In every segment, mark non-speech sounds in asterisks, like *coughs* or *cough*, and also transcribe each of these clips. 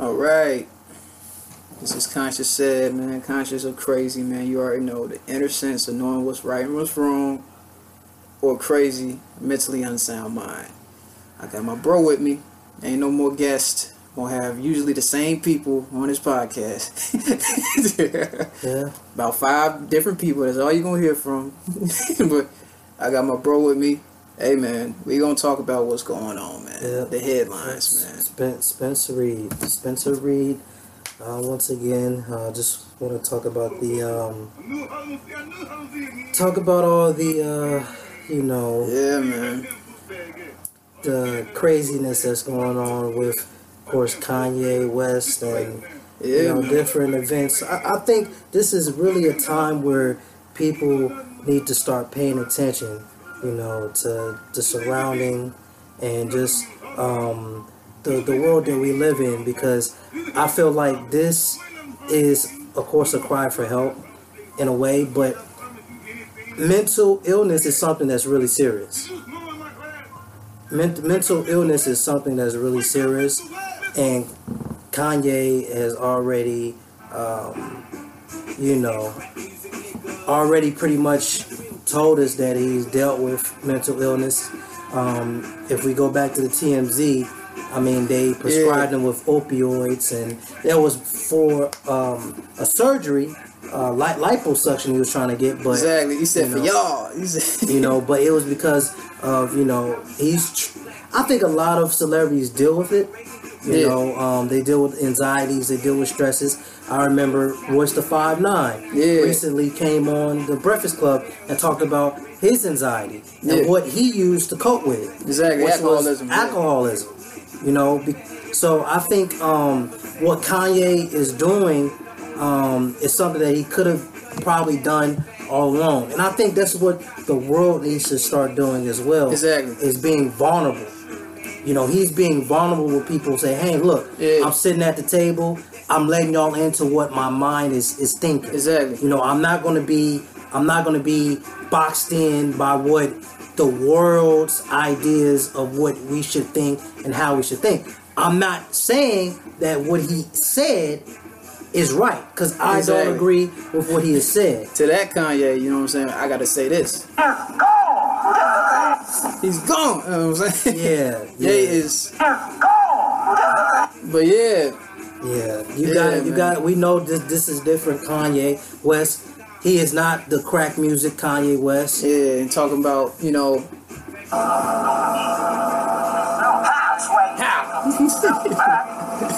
All right. This is Conscious Said, man. Conscious of crazy, man. You already know the inner sense of knowing what's right and what's wrong, or crazy, mentally unsound mind. I got my bro with me. Ain't no more guests. Gonna have usually the same people on this podcast. *laughs* Yeah. About five different people. That's all you're gonna hear from. *laughs* but I got my bro with me. Hey man, we gonna talk about what's going on, man. Yeah. The headlines, man. Spen- Spencer Reed. Spencer Reed. Uh, once again, uh, just want to talk about the um, talk about all the uh, you know Yeah, man. the craziness that's going on with, of course, Kanye West and you know man. different events. I, I think this is really a time where people need to start paying attention, you know, to the surrounding and just um, the the world that we live in because I feel like this is, of course, a cry for help in a way, but mental illness is something that's really serious. Ment- mental illness is something that's really serious, and Kanye has already, um, you know, already pretty much told us that he's dealt with mental illness. Um, if we go back to the TMZ, I mean, they prescribed him with opioids, and that was for um, a surgery, uh, li- liposuction he was trying to get, but Exactly. He said you for know. y'all. He said, *laughs* you know but it was because of you know he's tr- i think a lot of celebrities deal with it you Yeah. know um, they deal with anxieties they deal with stresses i remember Royce da 5'9" Yeah. recently came on the breakfast club and talked about his anxiety Yeah. and what he used to cope with Exactly, alcoholism, alcoholism you know be- so i think um, what kanye is doing um, is something that he could have probably done all along. And I think that's what the world needs to start doing as well. Exactly. Is being vulnerable. You know, he's being vulnerable with people say, hey, look, Yeah. I'm sitting at the table, I'm letting y'all into what my mind is, is thinking. Exactly. You know, I'm not gonna be I'm not gonna be boxed in by what the world's ideas of what we should think and how we should think. I'm not saying that what he said is right because I Exactly. don't agree with what he has said. to that Kanye, you know what I'm saying? I gotta say this. He's gone. You know what I'm saying? Yeah, *laughs* yeah, Ye is. But yeah, yeah. You Yeah, got it. You man. got it. We know this. This is different. Kanye West. He is not the crack music Kanye West. yeah, and talking about you know how. you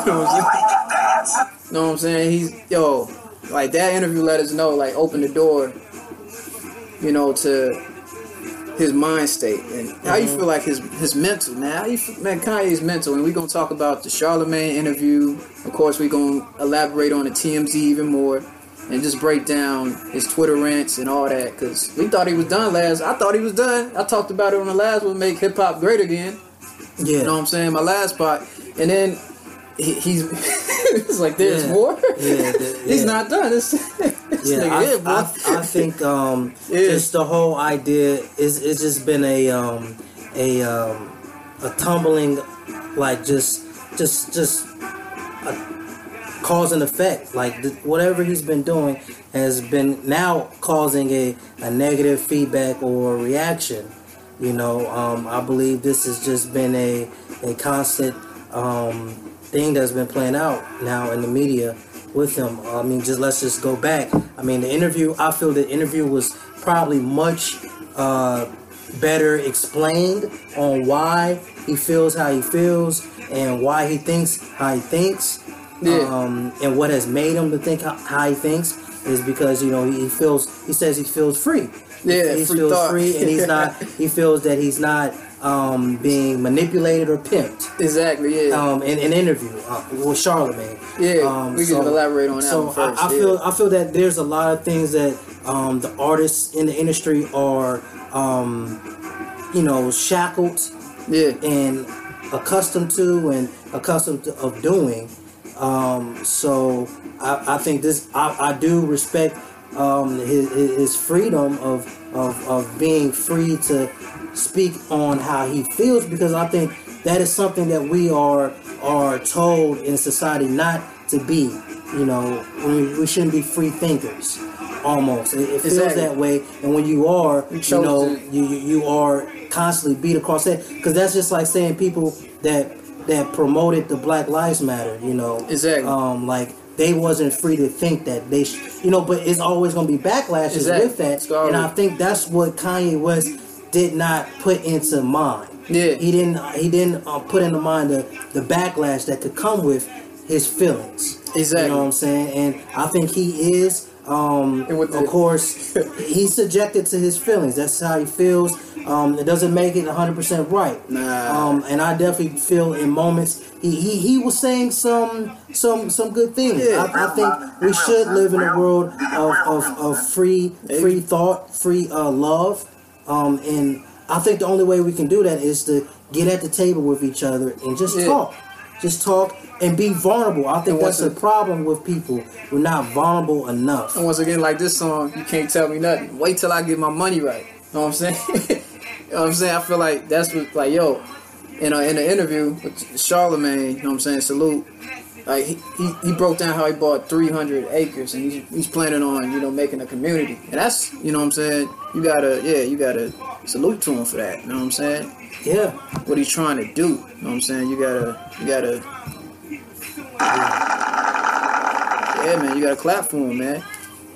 know what I'm saying? know what I'm saying? He's yo, like that interview let us know, like open the door, you know, to his mind state and how you mm-hmm. feel like his his mental now. How you feel, man, Kanye's mental, and we're gonna talk about the Charlemagne interview. Of course, we're gonna elaborate on the TMZ even more. And just break down his Twitter rants and all that, cause we thought he was done last. I thought he was done. I talked about it on the last one, make hip hop great again. Yeah, You know what I'm saying? My last part, and then he, he's *laughs* it's like there's Yeah. more. Yeah, the- *laughs* he's not done. This, this *laughs* yeah, I. I, I think um, Yeah. just the whole idea is it's just been a um, a um, a tumbling, like just just just a cause and effect. Like th- whatever he's been doing has been now causing a, a negative feedback or reaction. You know, um, I believe this has just been a a constant um, thing that's been playing out now in the media with him. I mean, just let's just go back. I mean, the interview. I feel the interview was probably much uh, better explained on why he feels how he feels and why he thinks how he thinks. Yeah. Um, and what has made him to think how, how he thinks is because you know he, he feels he says he feels free. Yeah, he free feels thought. free, and he's not. *laughs* He feels that he's not um, being manipulated or pimped. exactly. Yeah. Um, in an interview uh, with Charlemagne. Yeah, um, we can elaborate on that So first, I, I yeah. feel I feel that there's a lot of things that um, the artists in the industry are, um, you know, shackled yeah. and accustomed to and accustomed to, of doing. Um, so I, I think this I, I do respect um, his, his his freedom of, of of being free to speak on how he feels because I think that is something that we are are told in society not to be. You know, we, we shouldn't be free thinkers. Almost, it, it feels Exactly. that way. And when you are, You you, know, to- you you are constantly beat across that because that's just like saying people that that promoted the Black Lives Matter. You know, Exactly. Um, like they wasn't free to think that they, sh- you know, but it's always going to be backlashes Exactly. with that. And I think that's what Kanye West did not put into mind. Yeah. He didn't. He didn't uh, put into mind the the backlash that could come with his feelings. Exactly. You know what I'm saying? And I think he is. Um, of the- course, *laughs* he's subjected to his feelings. That's how he feels. Um, it doesn't make it 100% right. Nah. Um, and I definitely feel in moments he, he, he was saying some some some good things. Yeah. I, I think we should live in a world of, of, of free free thought, free uh, love, um, and I think the only way we can do that is to get at the table with each other and just Yeah. talk, just talk and be vulnerable. I think that's the problem with people. We're not vulnerable enough. And once again, like this song, you can't tell me nothing. Wait till I get my money right. You know what I'm saying? *laughs* you know what I'm saying? I feel like that's what, like, yo, in a, in an interview with Charlemagne, you know what I'm saying? Salute. Like he, he, he broke down how he bought 300 acres and he's, he's planning on you know making a community and that's you know what I'm saying you gotta yeah you gotta salute to him for that you know what I'm saying Yeah, what he's trying to do. You know what I'm saying? You gotta, you gotta, yeah, man, you gotta clap for him, man.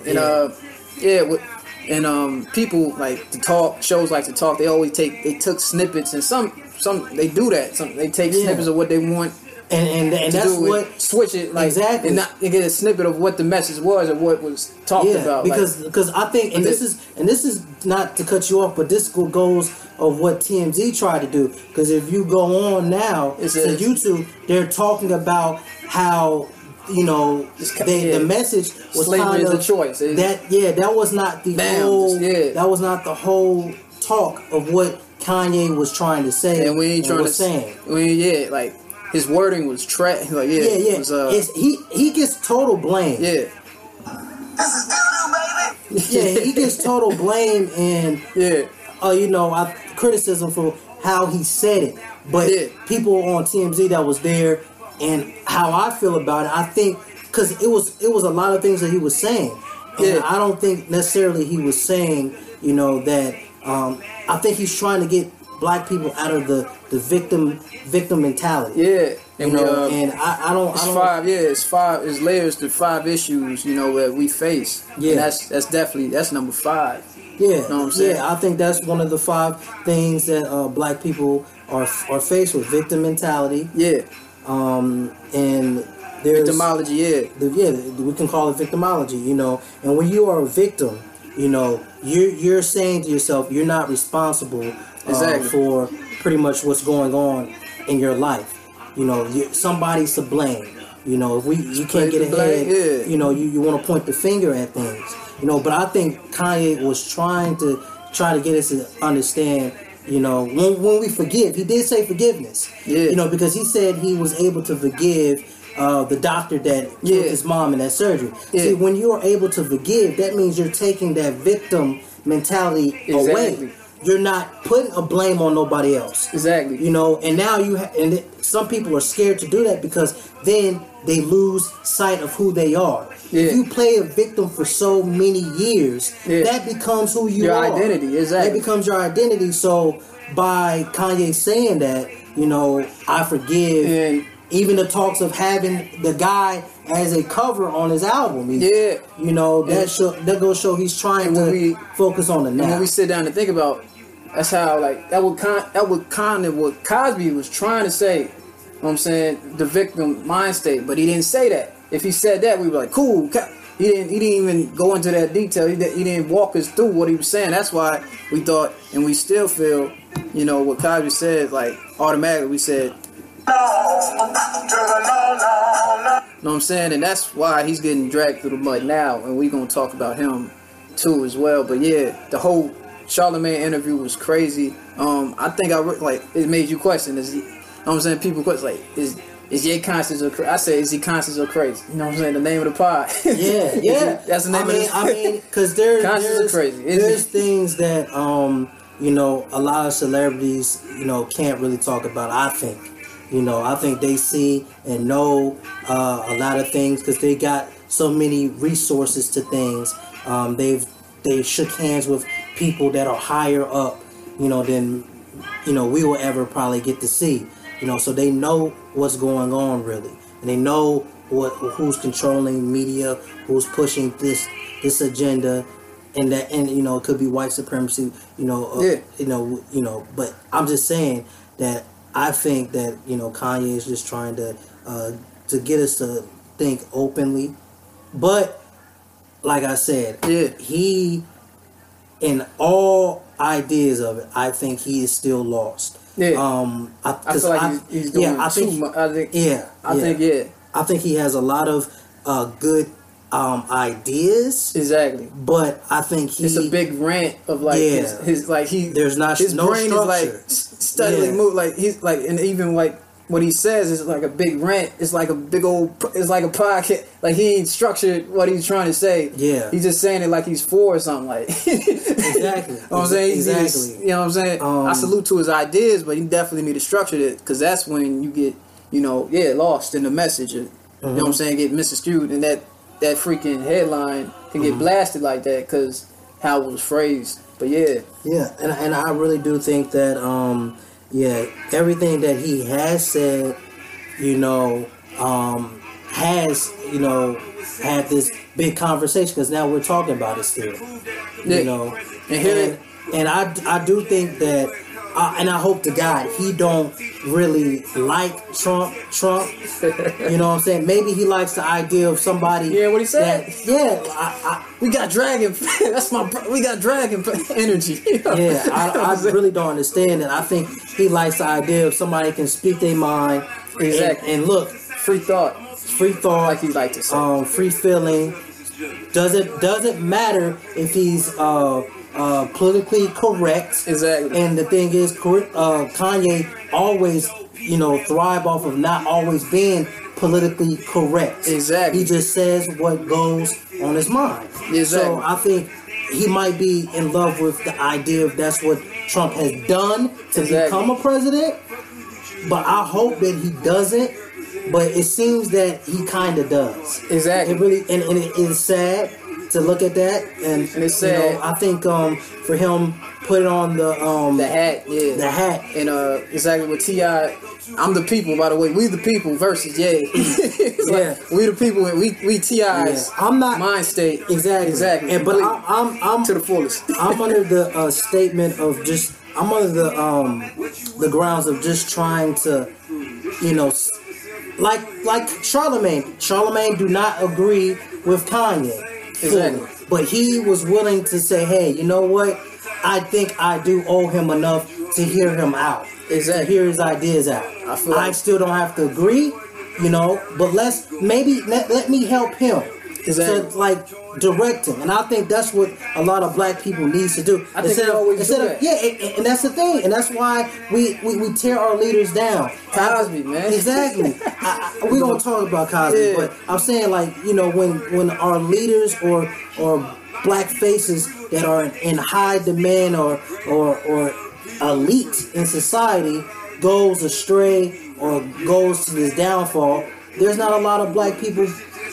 And Yeah. uh, yeah, with, and um, people like to talk. Shows like to talk. They always take, they took snippets, and some, some they do that. Some they take Yeah. snippets of what they want and and, and that's what it, switch it like Exactly. and not they get a snippet of what the message was and what was talked yeah, about. like- because because I think and this the- is and this is not to cut you off, but this goes of what TMZ tried to do. Because if you go on now It's to YouTube, they're talking about how you know It's they, yeah. the message was Slavery kind is of a choice. It- that yeah that was not the whole yeah. that was not the whole talk of what Kanye was trying to say and we ain't trying to was saying. We yeah, like his wording was trash. Like yeah, Yeah, yeah. was, uh, it's, he he gets total blame. yeah. This is doo-doo, baby. yeah, he gets *laughs* total blame and Yeah, uh, you know, I criticism for how he said it. But Yeah. people on TMZ that was there and how I feel about it, I think because it was it was a lot of things that he was saying. And Yeah. I don't think necessarily he was saying, you know, that um, I think he's trying to get black people out of the, the victim victim mentality. yeah. You And know, we, uh, and I, I don't it's I don't five. Yeah, it's five. It's layers to five issues. You know that we face. Yeah. and that's that's definitely that's number five. Yeah, Know what I'm saying? yeah. I think that's one of the five things that uh, black people are are faced with: victim mentality, Yeah, um, and there's etymology. Yeah, the, yeah, we can call it victimology, you know. And when you are a victim, you know, you're you're saying to yourself, you're not responsible uh, Exactly. for pretty much what's going on in your life. You know, you, somebody's to blame. You know, if we you can't get ahead, yeah. you know, you, you want to point the finger at things. You know, but I think Kanye was trying to try to get us to understand. You know, when, when we forgive, he did say forgiveness. Yeah. You know, because he said he was able to forgive uh, the doctor that Yeah. his mom in that surgery. Yeah. See, when you are able to forgive, that means you're taking that victim mentality Exactly. away. You're not putting a blame on nobody else. exactly. You know, and now you ha- and it, some people are scared to do that because then they lose sight of who they are. Yeah. If you play a victim for so many years, Yeah. that becomes who you Your are. identity, exactly. That becomes your identity. So by Kanye saying that, you know, I forgive. And- even the talks of having the guy as a cover on his album. He- Yeah. You know, that And- show that goes show he's trying to we- focus on the And now. when we sit down and think about, that's how like that would con that would kind of what Cosby was trying to say. You know what I'm saying the victim mind state, but he didn't say that. If he said that, we were like, cool. He didn't. He didn't even go into that detail. He, he didn't walk us through what he was saying. That's why we thought, and we still feel, you know, what Cosby said. Like automatically, we said, Know what I'm saying? And that's why he's getting dragged through the mud now, and we're gonna talk about him too as well. But yeah, the whole Charlemagne interview was crazy. Um, I think I re- like it made you question is he, know what I'm saying? People question like is is Ye conscious or cra-? I say is he conscious or crazy? You know what I'm saying? The name of the pod. *laughs* yeah, yeah. that's the name I mean, of the I mean, because there, *laughs* there's, crazy? Is there's it? things that um you know, a lot of celebrities, you know, can't really talk about. I think, you know, I think they see and know uh, a lot of things because they got so many resources to things. Um, they've they shook hands with people that are higher up, you know, than you know we will ever probably get to see. You know, so they know what's going on really, and they know what who's controlling media, who's pushing this this agenda, and that and you know it could be white supremacy. You know, uh, Yeah. you know, you know. But I'm just saying that I think that you know Kanye is just trying to uh, to get us to think openly, but like I said, Yeah. he in all ideas of it, I think he is still lost. Yeah. Um, I, I feel like I- he's, he's yeah, I think, much. I think. yeah, I yeah. think yeah. I think he has a lot of uh, good um, ideas, Exactly. but I think he It's a big rant of like Yeah. his, his like he There's not- his no brain is like structure. s- steadily Yeah. move like he's like and even like what he says is like a big rant. It's like a big old. It's like a podcast. Like he ain't structured what he's trying to say. Yeah. he's just saying it like he's four or something. Like *laughs* Exactly. you know what I'm saying? Exactly. you know what I'm saying? Um, I salute to his ideas, but he definitely need to structure it because that's when you get, you know, yeah, lost in the message. You know what Mm-hmm. I'm saying? Get misconstrued, and that that freaking headline can Mm-hmm. get blasted like that because how it was phrased. But yeah, Yeah, and and I really do think that um yeah, everything that he has said, you know, um has, you know, had this big conversation because now we're talking about it still. Yeah. You know. And and, and I I do think that uh, and I hope to God he don't really like Trump. Trump, you know what I'm saying? Maybe he likes the idea of somebody. Yeah, what he said. that- yeah, I, we got dragon. *laughs* that's my. We got dragon *laughs* energy. *laughs* Yeah, I, I really don't understand it. I think he likes the idea of somebody can speak their mind. and- Exactly. And, look, free thought, free thought, like he like to say. um, free feeling. Does it doesn't matter if he's uh, uh, politically correct. exactly. And the thing is, uh, Kanye always, you know, thrive off of not always being politically correct. Exactly. He just says what goes on his mind. Exactly. So I think he might be in love with the idea of that's what Trump has done to Exactly. become a president. But I hope that he doesn't. But it seems that he kind of does. Exactly. It really and, and it is sad to look at that. And, And it's you know. I think um, for him put on the um, the hat, yeah. the hat. And uh, exactly what Ti. I'm the people, by the way. We the people versus yeah. *laughs* It's like, Yeah. we the people. and We we T.I.'s. Yeah. I'm not- mind state. Exactly. Exactly. And, but I, I'm I'm to the fullest. *laughs* I'm under the uh, statement of just I'm under the um the grounds of just trying to you know like like Charlemagne. Charlemagne do not agree with Kanye. Exactly. But he was willing to say, hey, you know what? I think I do owe him enough to hear him out. Exactly. To hear his ideas out. I feel I like- still don't have to agree, you know, but let's maybe let, let me help him. Exactly. To like direct him, and I think that's what a lot of black people needs to do. I think they always do of that. yeah, and, and that's the thing, and that's why we, we, we tear our leaders down. Cosby, man. Exactly. I, I, we gonna talk about Cosby, Yeah. but I'm saying like you know when when our leaders or or black faces that are in high demand or or or elite in society goes astray or goes to this downfall, there's not a lot of black people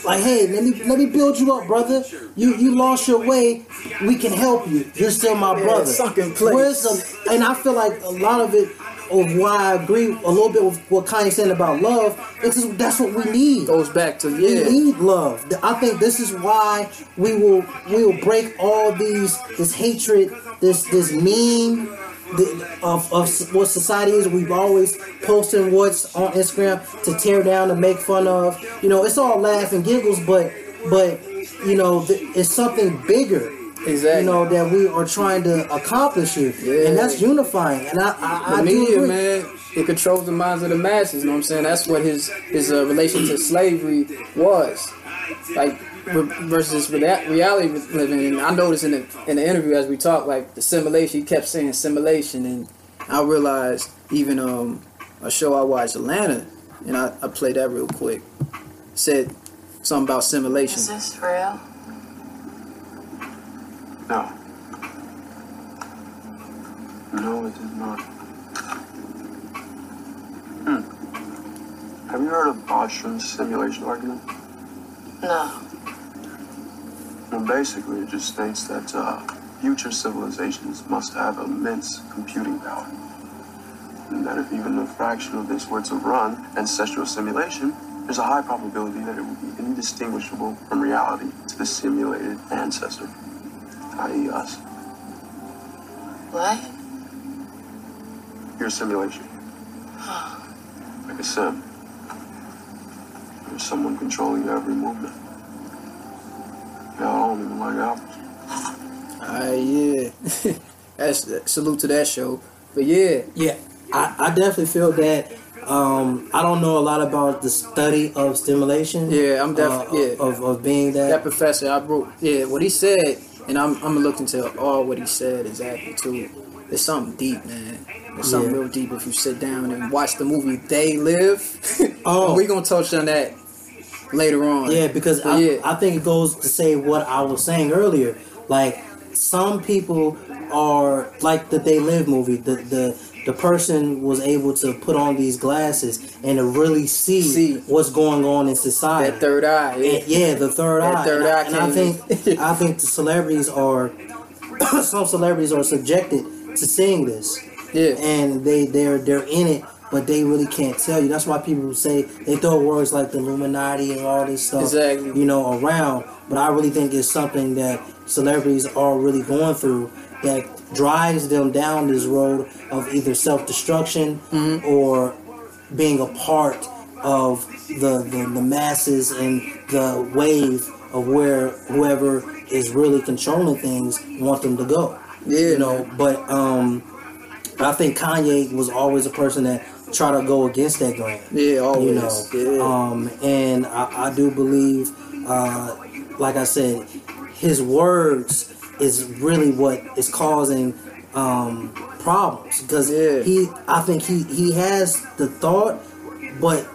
like, hey, let me let me build you up, brother. You you lost your way. We can help you. You're still my brother. place. Where's the and I feel like a lot of it of why I agree a little bit with what Kanye said about love, because that's what we need. Goes back to yeah. We need love. I think this is why we will we will break all these this hatred, this this meme the, of, of what society is. We've always posting what's on Instagram to tear down and make fun of. You know, it's all laugh and giggles, but but you know, th- it's something bigger. Exactly. You know that we are trying to accomplish here, Yeah. and that's unifying. And I, I, the I media, man, it controls the minds of the masses. You know what I'm saying? That's what his his uh, relation to slavery was, like versus rea- reality living. And I noticed in the in the interview as we talked, like the simulation. He kept saying simulation, and I realized even um a show I watched, Atlanta, and I, I played that real quick. Said something about simulation. Is this real? No. No, it is not. Hmm. Have you heard of Bostrom's simulation argument? No. Well, basically, it just states that uh, future civilizations must have immense computing power. And that if even a fraction of this were to run ancestral simulation, there's a high probability that it would be indistinguishable from reality to the simulated ancestor, i.e., us. What? Your simulation. Like a sim. There's someone controlling your every movement. Yeah, I don't even like apples. *laughs* Alright, yeah. That's salute to that show. But yeah, Yeah, I, I definitely feel that. Um, I don't know a lot about the study of stimulation. Yeah, I'm definitely uh, yeah. of, of being that that. professor, I wrote, yeah, what he said, and I'm, I'm gonna look into all what he said exactly too. It's something deep, man. It's something Yeah. real deep if you sit down and watch the movie They Live. *laughs* Oh. we gonna touch on that later on. Yeah, because I, yeah. I think it goes to say what I was saying earlier. Like some people are like the They Live movie. The the the person was able to put on these glasses and to really see, See. what's going on in society. that third eye. Yeah. And- yeah, the third That eye. third and I, eye and I think. I think the celebrities are *coughs* some celebrities are subjected to seeing this, Yeah. and they they're they're in it, but they really can't tell you. That's why people say they throw words like the Illuminati and all this stuff, Exactly. you know, around. But I really think it's something that celebrities are really going through that drives them down this road of either self destruction Mm-hmm. or being a part of the, the the masses and the wave of where whoever is really controlling things want them to go. Yeah, you know. But um, I think Kanye was always a person that tried to go against that grain. Yeah, always. You know, yeah. um, and I, I do believe, uh, like I said, his words is really what is causing um, problems because Yeah. he, I think he he has the thought, but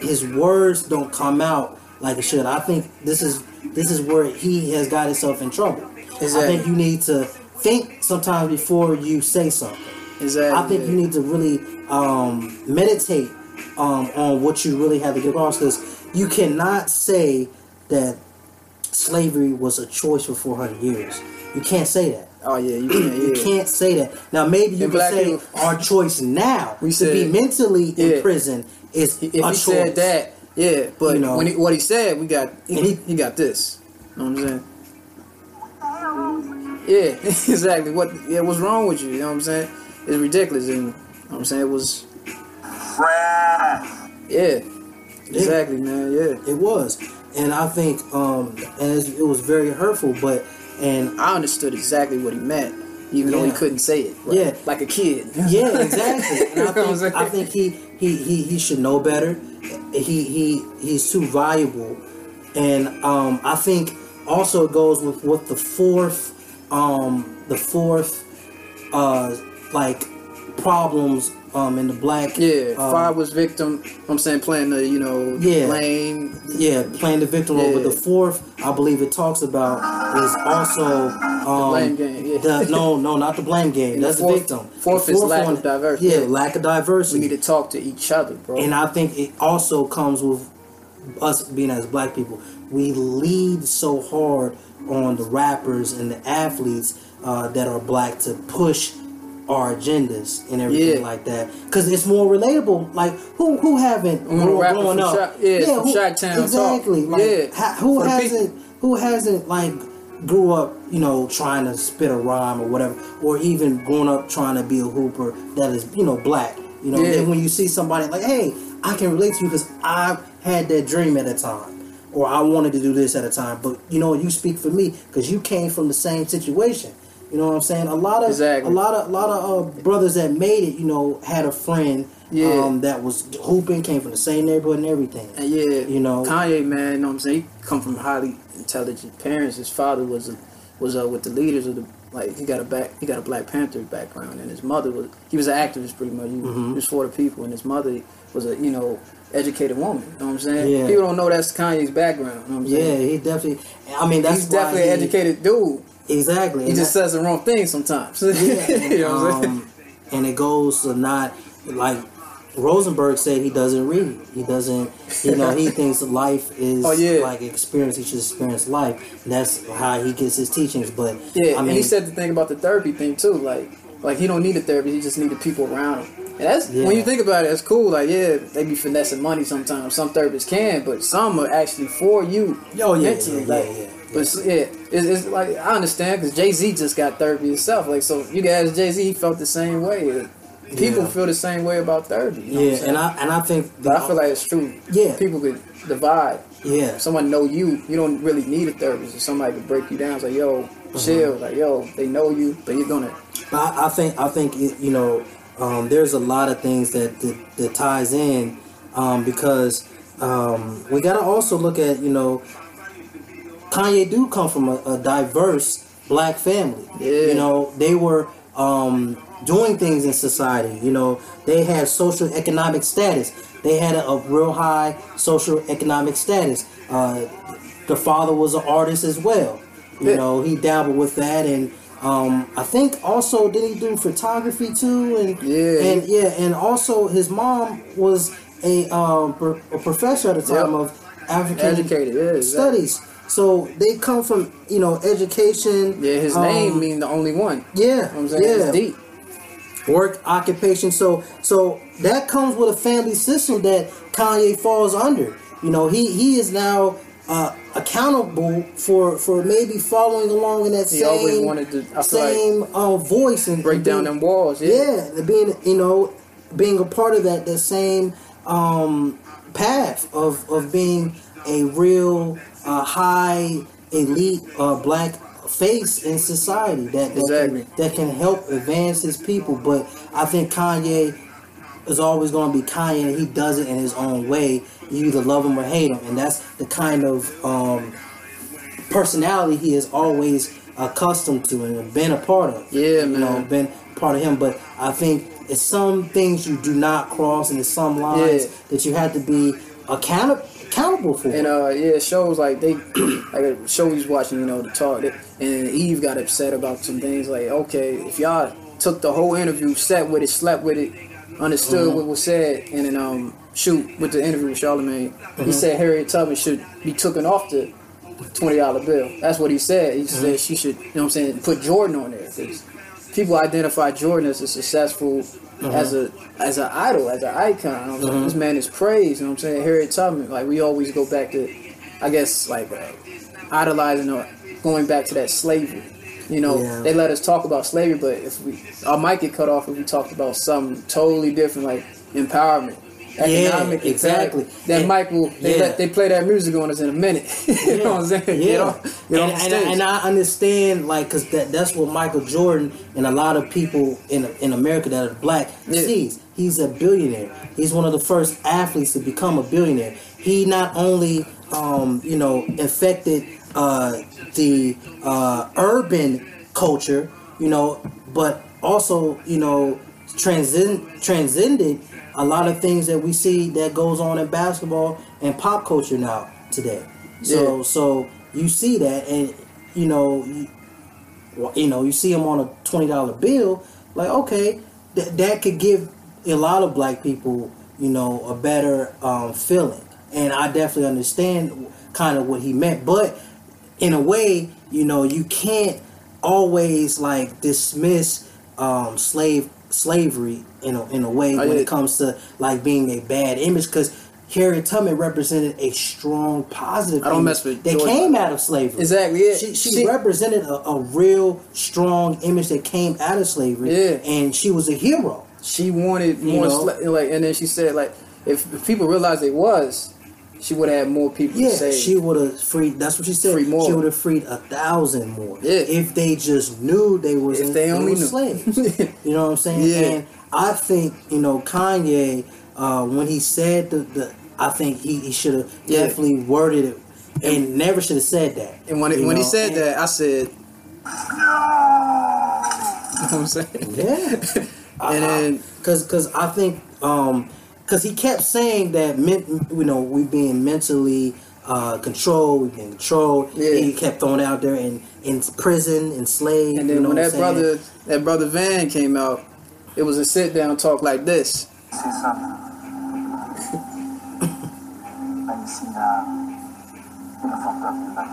his words don't come out like it should. I think this is this is where he has got himself in trouble. I think you need to think sometimes before you say something. Exactly. I think you need to really um, meditate um, on what you really have to get across because you cannot say that slavery was a choice for 400 years. You can't say that. Oh yeah, you can't. You Yeah. can't say that. Now maybe you And can say people- our choice now We to be mentally Yeah. in prison is If a he choice. said that, yeah, but You know. when he, what he said, we got he, he- he got this. You know what I'm saying? Yeah, *laughs* exactly. What yeah, what's wrong with you? You know what I'm saying? It's ridiculous, and you know what I'm saying it was. Yeah, exactly, man. Yeah, It was, and I think um, and it was very hurtful. But and I understood exactly what he meant, even though he couldn't say it. Yeah. like a kid. *laughs* Yeah, exactly. And I *laughs* think? I think he, he, he, he should know better. He he he's too valuable, and um, I think also it goes with what the fourth um, the fourth uh, like problems um, in the black Yeah, um, Five was victim. I'm saying playing the you know Yeah. blame. yeah playing the victim role. But the fourth I believe it talks about is also um, blame game, yeah. the, no no not the blame game. The That's the, fourth- victim. fourth The is lack of diversity. Yeah, Yeah. lack of diversity. We need to talk to each other, bro. And I think it also comes with us being as black people. We lead so hard on the rappers and the athletes uh, that are black to push our agendas and everything Yeah. like that because it's more relatable. Like who who haven't grow- growing up? Chi- yeah, from who- Chi-Town exactly. talk. Like, Yeah. ha- who For hasn't who hasn't like grew up you know trying to spit a rhyme or whatever, or even grown up trying to be a hooper that is you know black. You know, Yeah. when you see somebody like, hey, I can relate to you because I've had that dream at a time, or I wanted to do this at a time. But you know, you speak for me because you came from the same situation. You know what I'm saying? A lot of Exactly. a lot of a lot of uh, brothers that made it, you know, had a friend Yeah. um, that was hooping, came from the same neighborhood and everything. And yeah, You know. Kanye, man, you know what I'm saying? He come from highly intelligent parents. His father was a, was uh, with the leaders of the like he got a back he got a Black Panther background, and his mother was he was an activist pretty much. He, Mm-hmm. he was for the people, and his mother was a you know educated woman. You know what I'm saying? Yeah. People don't know that's Kanye's background. You know what I'm Yeah, he definitely. I mean, that's He's definitely why an educated dude. Exactly. He and just that- says the wrong thing sometimes. yeah, *laughs* you know what I'm saying? um, and it goes to not like Rosenberg said he doesn't read. He doesn't, you know, he *laughs* thinks life is Oh, yeah. like experience. He should experience life. And that's how he gets his teachings. But Yeah, I and mean, he said the thing about the therapy thing too. Like, like he don't need a therapist. He just need the people around him. And that's Yeah. when you think about it, it's cool. Like, yeah, they be finessing money sometimes. Some therapists can, but some are actually for you. Oh, yeah, mentally. yeah, like, yeah, yeah, But yeah, it's, it's like I understand because Jay Z just got therapy himself. Like, so you guys, Jay Z, felt the same way. People Yeah. feel the same way about therapy. You know yeah, and I and I think but I feel like it's true. Yeah. people could divide. yeah, someone know you, you don't really need a therapist. If somebody could break you down, it's like, yo, Mm-hmm. chill. Like, yo, they know you, but you're gonna. But I, I think I think it, you know um, there's a lot of things that that, that ties in um, because um, we got to also look at you know Kanye do come from a, a diverse black family. Yeah. You know they were um, doing things in society. You know they had social economic status. They had a, a real high social economic status. Uh, the father was an artist as well. You Yeah. know, he dabbled with that, and um, I think also did he do photography too? And Yeah. and yeah, and also his mom was a um, a professor at the time Yep. of African Educated, yeah, exactly. studies. So they come from you know education. Yeah, his um, name mean the only one. Yeah, You know what I'm saying? yeah It's deep. work occupation so so that comes with a family system that kanye falls under you know he he is now uh, accountable for for maybe following along in that He same always wanted to- I feel like, same uh, voice and Break and down being- them walls. Yeah. yeah being you know being a part of that that same um, path of of being a real uh, high elite uh, black face in society that that, Exactly. can, that can help advance his people but i think kanye is always going to be kanye he does it in his own way you either love him or hate him and that's the kind of um, personality he is always accustomed to and been a part of. Yeah, you know, man. been part of him. But I think it's some things you do not cross, and it's some lines Yeah. that you have to be account- accountable for. And uh, yeah, shows like they, *clears throat* like a show he's watching, you know, the talk, that- and Eve got upset about some things. Like, okay, if y'all took the whole interview, sat with it, slept with it, understood Mm-hmm. what was said, and then um, shoot with the interview with Charlemagne, Mm-hmm. he said Harriet Tubman should be taken off the twenty dollar bill. That's what he said. He Mm-hmm. said she should, you know, what I'm saying, put Jordan on there. people identify Jordan as a successful. Mm-hmm. As a as an idol, as an icon, you know this man is praised. You know what I'm saying? Harriet Tubman, like we always go back to, I guess like uh, idolizing or going back to that slavery. You know, Yeah. they let us talk about slavery, but if we I might get cut off if we talked about something totally different, like empowerment, economic, exactly. That And- mic will they yeah. let they play that music on us in a minute. *laughs* you know what I'm saying? Yeah, and, the and, I understand like because that that's what Michael Jordan and a lot of people in in America that are black Yeah. sees. He's a billionaire. He's one of the first athletes to become a billionaire. He not only um, you know infected uh, the uh, urban culture, you know, but also you know transcend transcended a lot of things that we see that goes on in basketball and pop culture now today. So Yeah. so you see that, and you know, you, you know, you see him on a twenty dollar bill. Like, okay, th- that could give a lot of black people, you know, a better um, feeling. And I definitely understand kind of what he meant, but in a way, you know, you can't always like dismiss um, slave slavery in a, in a way Oh, when it comes to like being a bad image because Harriet Tubman represented a strong positive I don't image mess with that Jordan. came out of slavery Exactly, yeah. she, she, She- represented a, a real strong image that came out of slavery Yeah. and she was a hero she wanted You more sla- like and then she said like if, if people realized it was she would have had more people Yeah, she would have freed. That's what she said. Free more. She would have freed a thousand more. Yeah. if they just knew they was If they only knew. slaves. *laughs* you know what I'm saying? Yeah. And I think you know Kanye uh, when he said the, the I think he, he should have Yeah. definitely worded it and never should have said that. and when, it, when he said And- that I said no. *laughs* you know what I'm saying Yeah. *laughs* and then because because I think um because he kept saying that men, you know we being mentally uh controlled we being controlled Yeah. he kept throwing out there in in prison enslaved and you then know when that saying? brother that brother Van came out It was a sit down talk like this. see something. and you see now, you know, fucked up you like.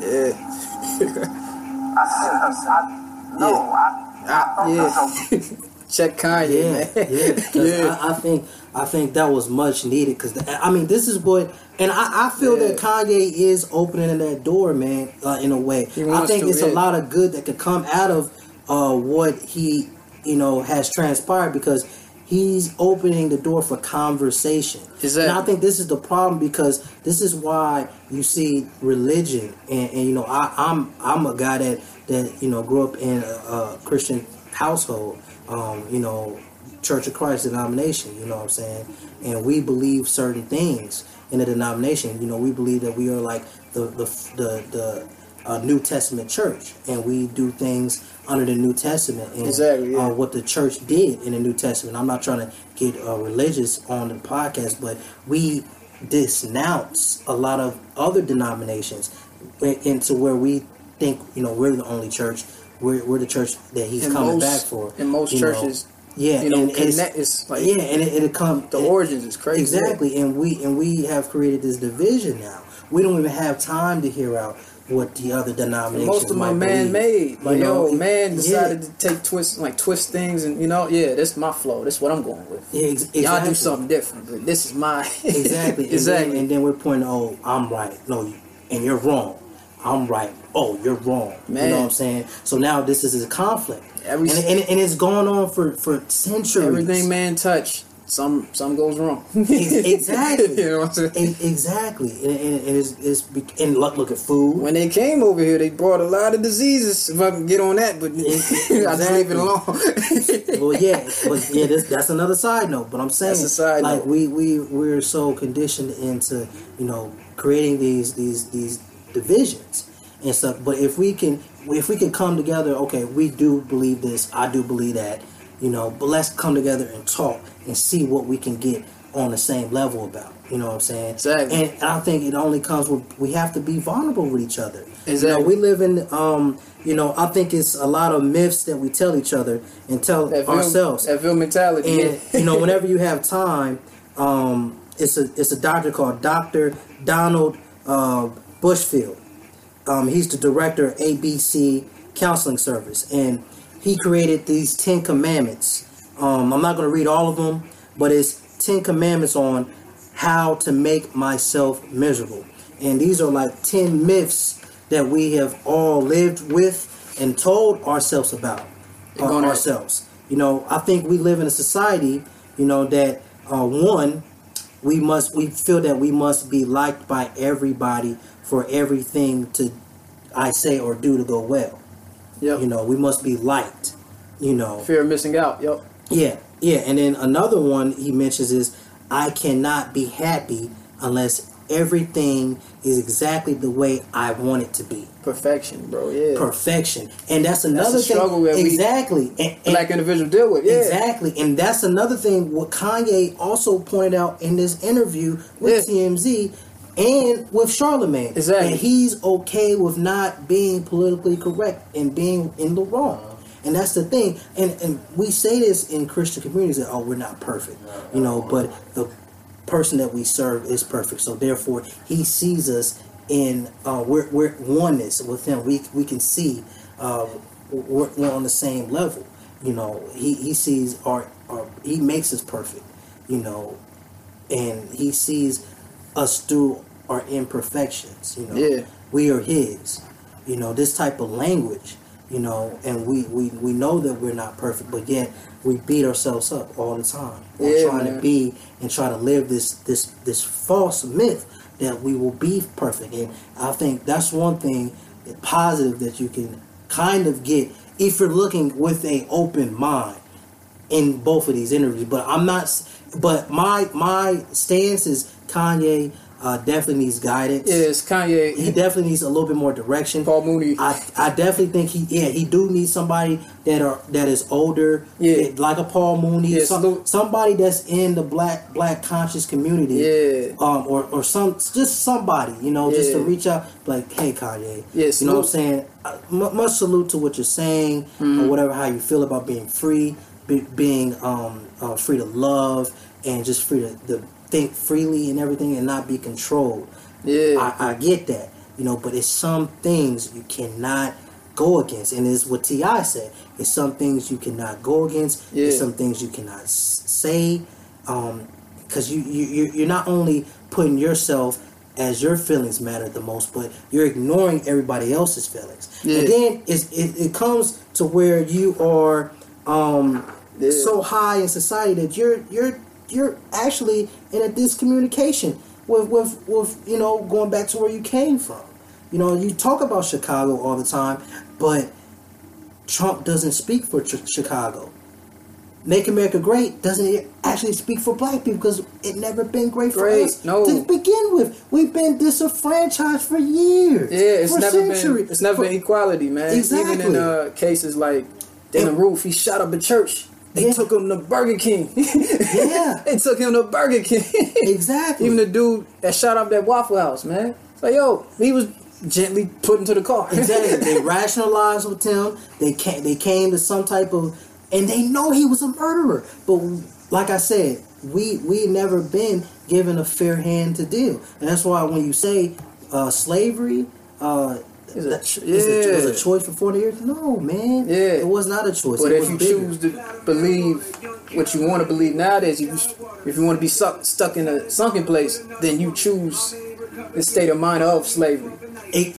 Yeah. *laughs* I said, I, I, no, I, Ah, yeah. *laughs* Check Kanye, Yeah, man. yeah. *laughs* Yeah. I, I think I think that was much needed because I mean this is what, and I, I feel that Kanye is opening that door, man, uh, in a way. I think it's a lot of good that could come out of uh, what he, you know, has transpired because he's opening the door for conversation. Exactly. And I think this is the problem because this is why you see religion, and, and you know, I, I'm I'm a guy that that you know grew up in a, a Christian household, um, you know, Church of Christ denomination. You know what I'm saying? And we believe certain things in the denomination. You know, we believe that we are like the the the, the uh, New Testament church, and we do things under the New Testament and Exactly, yeah. uh, what the church did in the New Testament. I'm not trying to get uh, religious on the podcast, but we denounce a lot of other denominations into where we think you know we're the only church. We're, we're the church that he's In coming most- back for. in most you know. churches, yeah, you know, and it's- connect- it's like- yeah, and it, it'll come The origins is crazy. Exactly, and we and we have created this division now. We don't even have time to hear out what the other And denominations. most of my man made. Like You know, yo, man yeah. decided to take twist like twist things and you know, yeah, this is my flow. This is what I'm going with. Yeah, ex- Y'all do something different, but this is my *laughs* exactly, And exactly. then, and then we're pointing, oh, I'm right, no, you, and you're wrong. I'm right. Oh, you're wrong. You know what I'm saying? So now this is a conflict, Every- and, and, and it's going on for for centuries. Everything man touch, some some goes wrong. *laughs* Exactly. *laughs* you know what I'm saying? Exactly, and, and, and it's, it's and look, look at food. When they came over here, they brought a lot of diseases. If I can get on that, but *laughs* I just leave Exactly. it alone. well, yeah, but yeah, this, that's another side note. But I'm saying, That's a side like note. we we we're so conditioned into you know creating these these these divisions and stuff. But if we can if we can come together, okay, we do believe this. I do believe that. You know, but let's come together and talk and see what we can get on the same level about. You know what I'm saying? Exactly. And I think it only comes with we have to be vulnerable with each other. You Exactly. know, we live in um, you know, I think it's a lot of myths that we tell each other and tell that Ville, ourselves. that Ville mentality. And yeah. you know, *laughs* whenever you have time, um, it's a it's a doctor called Doctor Donald uh, Bushfield. Um, he's the director of ABC Counseling Service, and he created these Ten Commandments. Um, I'm not going to read all of them, but it's Ten Commandments on how to make myself miserable. And these are like ten myths that we have all lived with and told ourselves about uh, ourselves. You know, I think we live in a society, you know, that uh, one, we must we feel that we must be liked by everybody for everything to I say or do to go well. yep. You know, we must be liked. You know, fear of missing out. Yep. yeah, yeah. And then another one he mentions is I cannot be happy unless everything is exactly the way I want it to be. Perfection, bro. Yeah. Perfection, and that's another the struggle thing. exactly, and, and- Black individual deal with. Yeah. Exactly, and that's another thing. What Kanye also pointed out in this interview with Yeah. TMZ and with Charlemagne, Exactly. and he's okay with not being politically correct and being in the wrong. And that's the thing. And and we say this in Christian communities that oh we're not perfect, you know, but the person that we serve is perfect. So therefore, he sees us in uh, we're we're oneness with him. We we can see uh, we're, we're on the same level. You know, he he sees our, our he makes us perfect. You know, and he sees us through our imperfections. You know, Yeah. we are his. You know, this type of language. You know, and we we we know that we're not perfect, but yet we beat ourselves up all the time. We're Yeah, trying man. to be and try to live this this this false myth that we will be perfect. And I think that's one thing positive that you can kind of get if you're looking with a open mind in both of these interviews. But I'm not. But my my stance is Kanye uh, definitely needs guidance. Yes, Kanye. He definitely needs a little bit more direction. Paul Mooney. I, I definitely think he yeah he do need somebody that are that is older Yeah. like a Paul Mooney Yeah, some- somebody that's in the black black conscious community Yeah. um or, or some just somebody you know just to reach out like hey Kanye Yes. you know what I'm saying Uh, much salute to what you're saying Mm-hmm. or whatever how you feel about being free be, being um, uh, free to love and just free to, to think freely and everything and not be controlled. Yeah. I, I get that, you know, but it's some things you cannot go against, and it's what T.I. said. It's some things you cannot go against. Yeah. It's some things you cannot say, because you you you- you're not only putting yourself as your feelings matter the most, but you're ignoring everybody else's feelings. Yeah. And then it's, it it comes to where you are um, Yeah. so high in society that you're you're you're actually in a discommunication with with with you know going back to where you came from. You know, you talk about Chicago all the time, but Trump doesn't speak for Ch- Chicago. Make America Great doesn't actually speak for black people because it never been great for Great, us no. to begin with. We've been disenfranchised for years. Yeah, it's for never centuries. been it's never For- been equality, man. Even Exactly. in uh, cases like the Roof, he shot up a church. They Yeah. took him to Burger King. *laughs* Yeah. they took him to Burger King. *laughs* Exactly. Even the dude that shot up that Waffle House, man. It's like, yo, he was gently put into the car. *laughs* Exactly. they rationalized with him. They came. They came to some type of, and they know he was a murderer. But like I said, we we never been given a fair hand to deal, and that's why when you say uh, slavery. Uh, It's a that- ch- is it- was a choice for 40 years? No, man. Yeah. It was not a choice. But it if you bigger. choose to believe what you want to believe nowadays, if you, if you want to be suck, stuck in a sunken place, then you choose the state of mind of slavery. It,